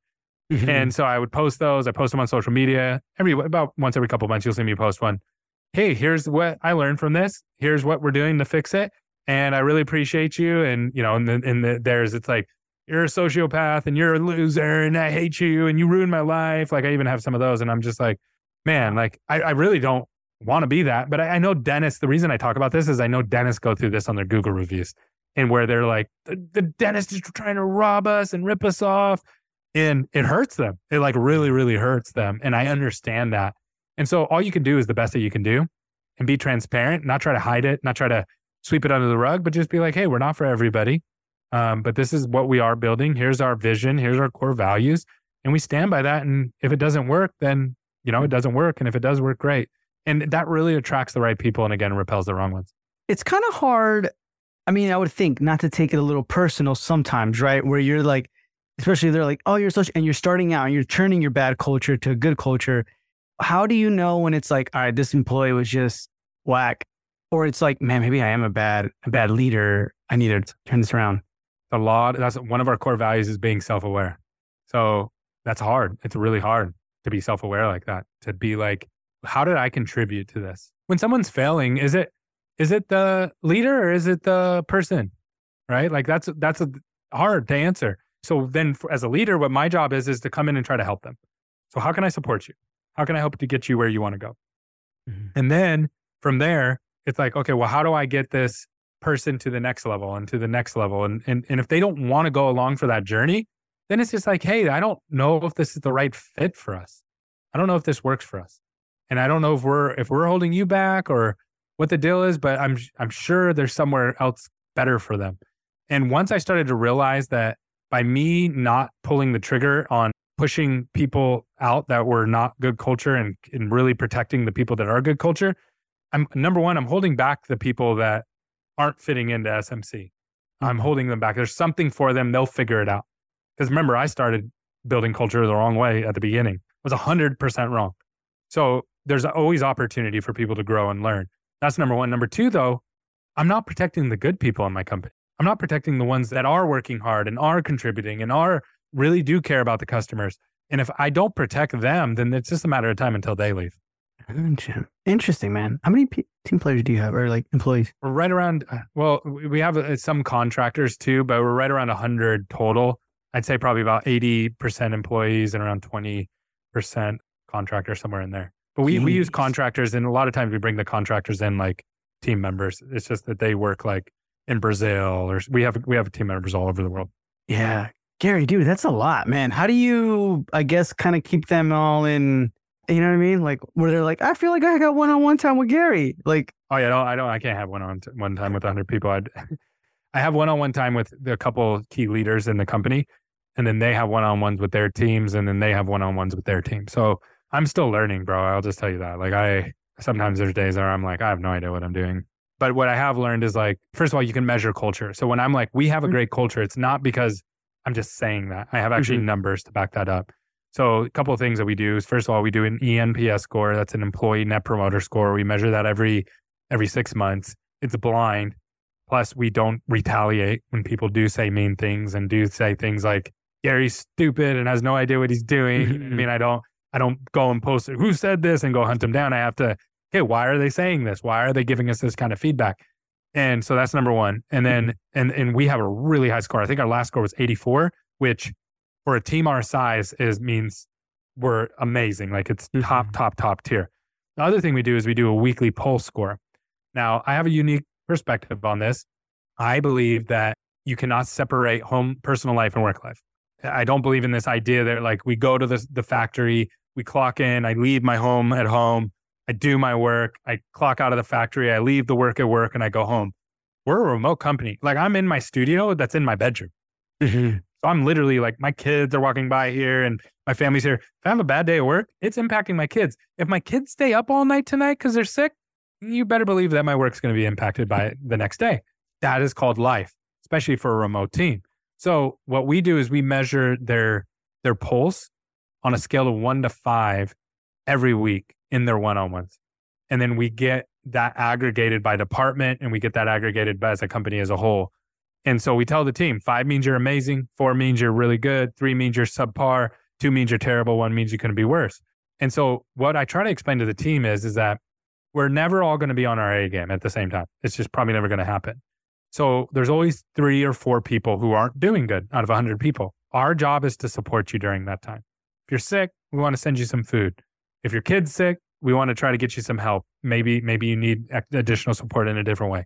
Mm-hmm. And so I would post those. I post them on social media every about once every couple months. You'll see me post one. Hey, here's what I learned from this. Here's what we're doing to fix it and I really appreciate you. And you know, and then in the, there's it's like you're a sociopath and you're a loser and I hate you and you ruined my life. Like I even have some of those, and I'm just like, man, like I, I really don't want to be that. But I, I know dentists. The reason I talk about this is I know dentists go through this on their Google reviews, and where they're like, the, the dentist is trying to rob us and rip us off, and it hurts them. It like really, really hurts them, and I understand that. And so all you can do is the best that you can do, and be transparent, not try to hide it, not try to sweep it under the rug, but just be like, hey, we're not for everybody. Um, but this is what we are building. Here's our vision. Here's our core values. And we stand by that. And if it doesn't work, then, you know, it doesn't work. And if it does work, great. And that really attracts the right people and again, repels the wrong ones. It's kind of hard. I mean, I would think not to take it a little personal sometimes, right? Where you're like, especially they're like, oh, you're social, and you're starting out and you're turning your bad culture to a good culture. How do you know when it's like, all right, this employee was just whack or it's like, man, maybe I am a bad, a bad leader. I need to turn this around. A lot. That's one of our core values is being self-aware. So that's hard. It's really hard to be self-aware like that. To be like, how did I contribute to this? When someone's failing, is it is it the leader or is it the person? Right? Like that's that's a, hard to answer. So then, for, as a leader, what my job is is to come in and try to help them. So how can I support you? How can I help to get you where you want to go? Mm-hmm. And then from there, it's like, okay, well, how do I get this person to the next level and to the next level? And and and if they don't want to go along for that journey, then it's just like, hey, I don't know if this is the right fit for us. I don't know if this works for us. And I don't know if we're if we're holding you back or what the deal is, but I'm I'm sure there's somewhere else better for them. And once I started to realize that by me not pulling the trigger on pushing people out that were not good culture and, and really protecting the people that are good culture, I'm number one, I'm holding back the people that aren't fitting into SMC. Mm-hmm. I'm holding them back. There's something for them. They'll figure it out. Because remember, I started building culture the wrong way at the beginning. It was 100% wrong. So there's always opportunity for people to grow and learn. That's number one. Number two, though, I'm not protecting the good people in my company. I'm not protecting the ones that are working hard and are contributing and are really do care about the customers. And if I don't protect them, then it's just a matter of time until they leave. Interesting, man. How many p- team players do you have, or like employees? We're right around. Uh, well, we have uh, some contractors too, but we're right around hundred total. I'd say probably about eighty percent employees and around twenty percent contractors, somewhere in there. But we Jeez. we use contractors, and a lot of times we bring the contractors in like team members. It's just that they work like in Brazil, or we have we have team members all over the world. Yeah, Gary, dude, that's a lot, man. How do you, I guess, kind of keep them all in you know what I mean? Like where they're like, I feel like I got one on one time with Gary. Like, oh yeah, no, I don't, I can't have one on one time with hundred people. I'd, I have one on one time with a *laughs* couple key leaders in the company, and then they have one on ones with their teams, and then they have one on ones with their team. So I'm still learning, bro. I'll just tell you that. Like I sometimes there's days where I'm like, I have no idea what I'm doing. But what I have learned is like, first of all, you can measure culture. So when I'm like, we have a mm-hmm. great culture, it's not because I'm just saying that. I have actually mm-hmm. numbers to back that up. So a couple of things that we do is first of all, we do an ENPS score. That's an employee net promoter score. We measure that every every six months. It's blind. Plus, we don't retaliate when people do say mean things and do say things like Gary's stupid and has no idea what he's doing. I mean, I don't I don't go and post it, who said this and go hunt them down. I have to, okay, why are they saying this? Why are they giving us this kind of feedback? And so that's number one. And then, mm-hmm. and and we have a really high score. I think our last score was 84, which for a team our size is means we're amazing. Like it's mm-hmm. top, top, top tier. The other thing we do is we do a weekly poll score. Now, I have a unique perspective on this. I believe that you cannot separate home, personal life, and work life. I don't believe in this idea that like we go to the, the factory, we clock in, I leave my home at home, I do my work, I clock out of the factory, I leave the work at work, and I go home. We're a remote company. Like I'm in my studio that's in my bedroom. Mm-hmm. So I'm literally like, my kids are walking by here and my family's here. If I have a bad day at work, it's impacting my kids. If my kids stay up all night tonight because they're sick, you better believe that my work's going to be impacted by it the next day. That is called life, especially for a remote team. So what we do is we measure their their pulse on a scale of one to five every week in their one-on-ones. And then we get that aggregated by department and we get that aggregated by as a company as a whole. And so we tell the team five means you're amazing, four means you're really good, three means you're subpar, two means you're terrible, one means you couldn't be worse. And so what I try to explain to the team is, is that we're never all going to be on our A game at the same time. It's just probably never going to happen. So there's always three or four people who aren't doing good out of 100 people. Our job is to support you during that time. If you're sick, we want to send you some food. If your kid's sick, we want to try to get you some help. Maybe maybe you need additional support in a different way.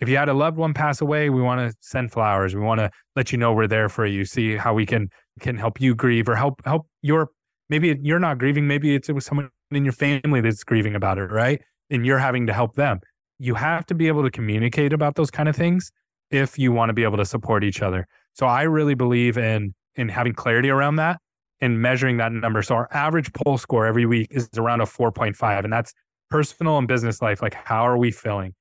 If you had a loved one pass away, we want to send flowers. We want to let you know we're there for you. See how we can can help you grieve or help help your maybe you're not grieving. Maybe it's with someone in your family that's grieving about it, right? And you're having to help them. You have to be able to communicate about those kind of things if you want to be able to support each other. So I really believe in in having clarity around that and measuring that number. So our average poll score every week is around a 4.5 and that's personal and business life like how are we feeling?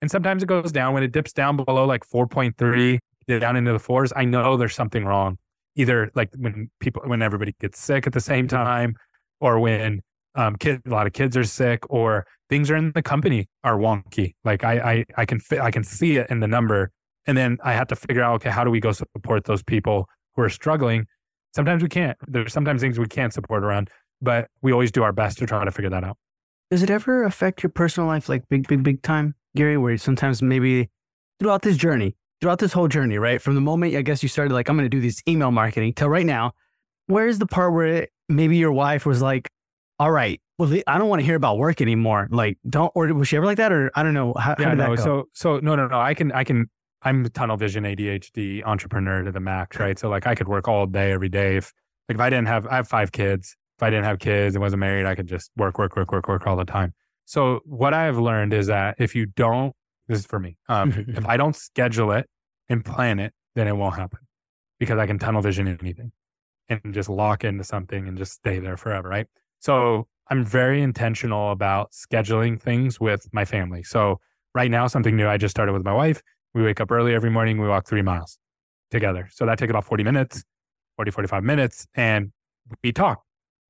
And sometimes it goes down when it dips down below like 4.3 down into the fours. I know there's something wrong. Either like when people, when everybody gets sick at the same time, or when um, kid, a lot of kids are sick, or things are in the company are wonky. Like I, I, I can fit, I can see it in the number, and then I have to figure out, okay, how do we go support those people who are struggling? Sometimes we can't. There's sometimes things we can't support around, but we always do our best to try to figure that out. Does it ever affect your personal life, like big, big, big time? Gary, where sometimes maybe throughout this journey, throughout this whole journey, right? From the moment I guess you started like, I'm going to do this email marketing till right now, where's the part where it, maybe your wife was like, all right, well, I don't want to hear about work anymore. Like, don't, or was she ever like that? Or I don't know. How, yeah, how no. So, so no, no, no. I can, I can, I'm tunnel vision ADHD entrepreneur to the max, right? So like I could work all day, every day. If like if I didn't have, I have five kids. If I didn't have kids and wasn't married, I could just work, work, work, work, work all the time. So what I have learned is that if you don't, this is for me, um, *laughs* if I don't schedule it and plan it, then it won't happen because I can tunnel vision anything and just lock into something and just stay there forever. Right. So I'm very intentional about scheduling things with my family. So right now, something new I just started with my wife. We wake up early every morning. We walk three miles together. So that takes about 40 minutes, 40, 45 minutes. And we talk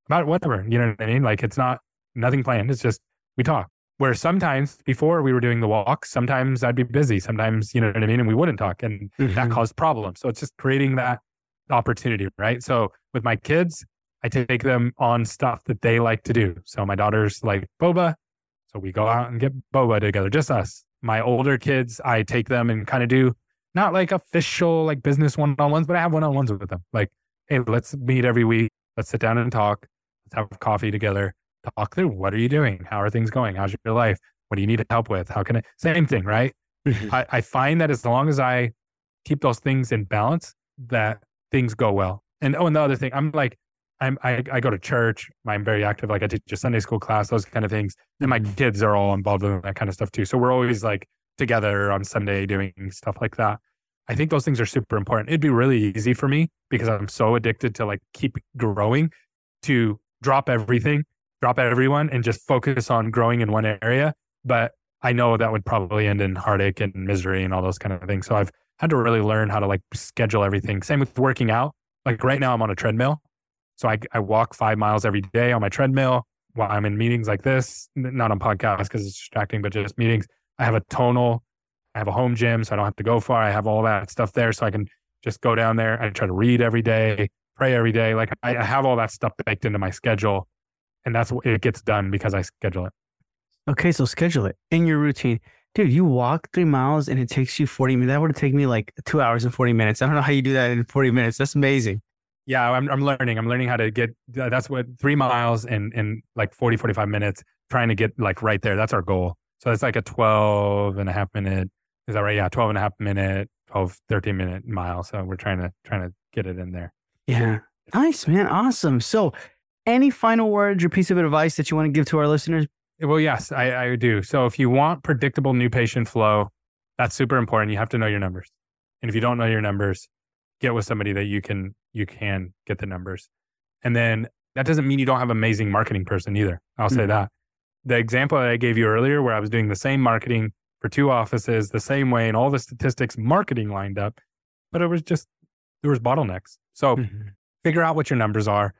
about whatever, you know what I mean? Like it's not nothing planned. It's just we talk. Where sometimes before we were doing the walk, sometimes I'd be busy. Sometimes, you know what I mean? And we wouldn't talk and mm-hmm. that caused problems. So it's just creating that opportunity, right? So with my kids, I take them on stuff that they like to do. So my daughter's like boba. So we go out and get boba together, just us. My older kids, I take them and kind of do not like official like business one on ones, but I have one on ones with them. Like, hey, let's meet every week. Let's sit down and talk. Let's have coffee together talk through what are you doing? How are things going? How's your life? What do you need help with? How can I? Same thing, right? Mm-hmm. I, I find that as long as I keep those things in balance, that things go well. And oh, and the other thing, I'm like, I'm I, I go to church. I'm very active. Like I teach a Sunday school class, those kind of things. And my kids are all involved in that kind of stuff too. So we're always like together on Sunday doing stuff like that. I think those things are super important. It'd be really easy for me because I'm so addicted to like keep growing to drop everything drop everyone and just focus on growing in one area. But I know that would probably end in heartache and misery and all those kind of things. So I've had to really learn how to like schedule everything. Same with working out. Like right now, I'm on a treadmill. So I, I walk five miles every day on my treadmill while I'm in meetings like this, not on podcasts because it's distracting, but just meetings. I have a tonal, I have a home gym, so I don't have to go far. I have all that stuff there. So I can just go down there. I try to read every day, pray every day. Like I, I have all that stuff baked into my schedule And that's what it gets done because I schedule it. Okay, so schedule it in your routine. Dude, you walk three miles and it takes you 40 minutes. That would have take me like two hours and 40 minutes. I don't know how you do that in 40 minutes. That's amazing. Yeah, I'm, I'm learning. I'm learning how to get, that's what three miles in, in like 40, 45 minutes, trying to get like right there. That's our goal. So it's like a 12 and a half minute. Is that right? Yeah, 12 and a half minute, 12, 13 minute mile. So we're trying to, trying to get it in there. Yeah. Nice, man. Awesome. So any final words or piece of advice that you want to give to our listeners eh, well, yes, I, I do. So if you want predictable new patient flow, that's super important. You have to know your numbers. And if you don't know your numbers, get with somebody that you can you can get the numbers. And then that doesn't mean you don't have an amazing marketing person either. I'll say mm-hmm. that. The example that I gave you earlier where I was doing the same marketing for two offices the same way and all the statistics marketing lined up, but it was just there was bottlenecks. So mm-hmm. figure out what your numbers are.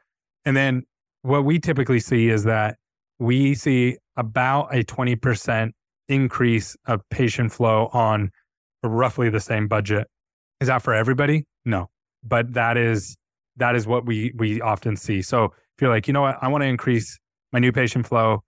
And then what we typically see is that we see about a 20% increase of patient flow on roughly the same budget. Is that for everybody? No. But that is that is what we we often see. So if you're like, you know what, I want to increase my new patient flow.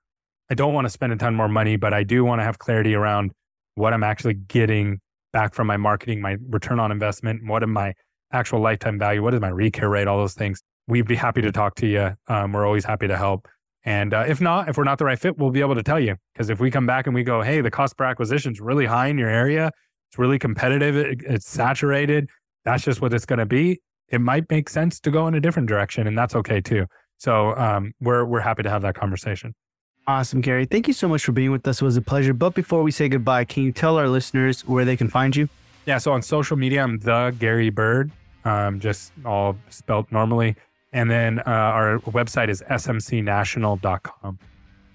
I don't want to spend a ton more money, but I do want to have clarity around what I'm actually getting back from my marketing, my return on investment, what am my actual lifetime value, what is my recare rate, all those things. We'd be happy to talk to you. Um, we're always happy to help. And uh, if not, if we're not the right fit, we'll be able to tell you. Because if we come back and we go, hey, the cost per acquisition is really high in your area, it's really competitive, it, it's saturated, that's just what it's going to be. It might make sense to go in a different direction, and that's okay too. So um, we're we're happy to have that conversation. Awesome, Gary. Thank you so much for being with us. It was a pleasure. But before we say goodbye, can you tell our listeners where they can find you? Yeah, so on social media, I'm the Gary Bird, um, just all spelt normally. And then uh, our website is smcnational.com.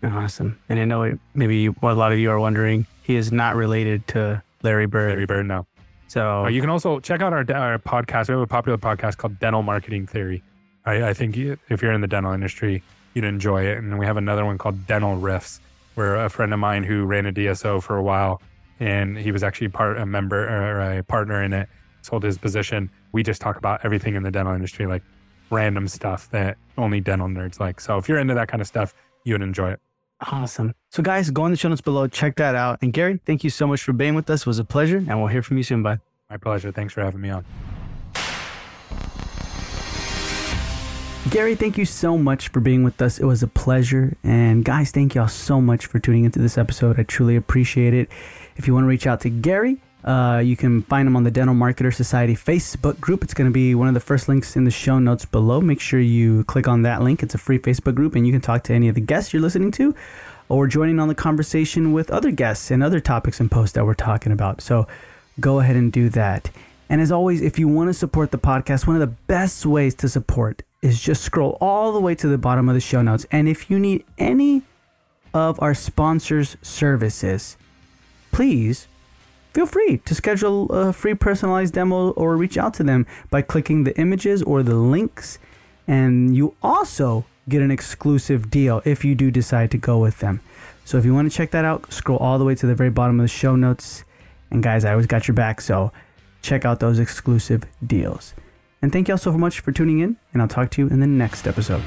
Awesome. And I know maybe a lot of you are wondering, he is not related to Larry Bird. Larry Bird, no. So uh, you can also check out our, our podcast. We have a popular podcast called Dental Marketing Theory. I, I think you, if you're in the dental industry, you'd enjoy it. And we have another one called Dental Riffs, where a friend of mine who ran a DSO for a while, and he was actually part a member or a partner in it, sold his position. We just talk about everything in the dental industry, like random stuff that only dental nerds like. So if you're into that kind of stuff, you would enjoy it. Awesome. So guys, go in the show notes below, check that out. And Gary, thank you so much for being with us. It was a pleasure, and we'll hear from you soon. Bye. My pleasure. Thanks for having me on. Gary, thank you so much for being with us. It was a pleasure. And guys, thank y'all so much for tuning into this episode. I truly appreciate it. If you want to reach out to Gary, uh, you can find them on the Dental Marketer Society Facebook group. It's going to be one of the first links in the show notes below. Make sure you click on that link. It's a free Facebook group, and you can talk to any of the guests you're listening to or joining on the conversation with other guests and other topics and posts that we're talking about. So go ahead and do that. And as always, if you want to support the podcast, one of the best ways to support is just scroll all the way to the bottom of the show notes. And if you need any of our sponsors' services, please feel free to schedule a free personalized demo or reach out to them by clicking the images or the links. And you also get an exclusive deal if you do decide to go with them. So if you want to check that out, scroll all the way to the very bottom of the show notes. And guys, I always got your back, so check out those exclusive deals. And thank y'all so much for tuning in, and I'll talk to you in the next episode.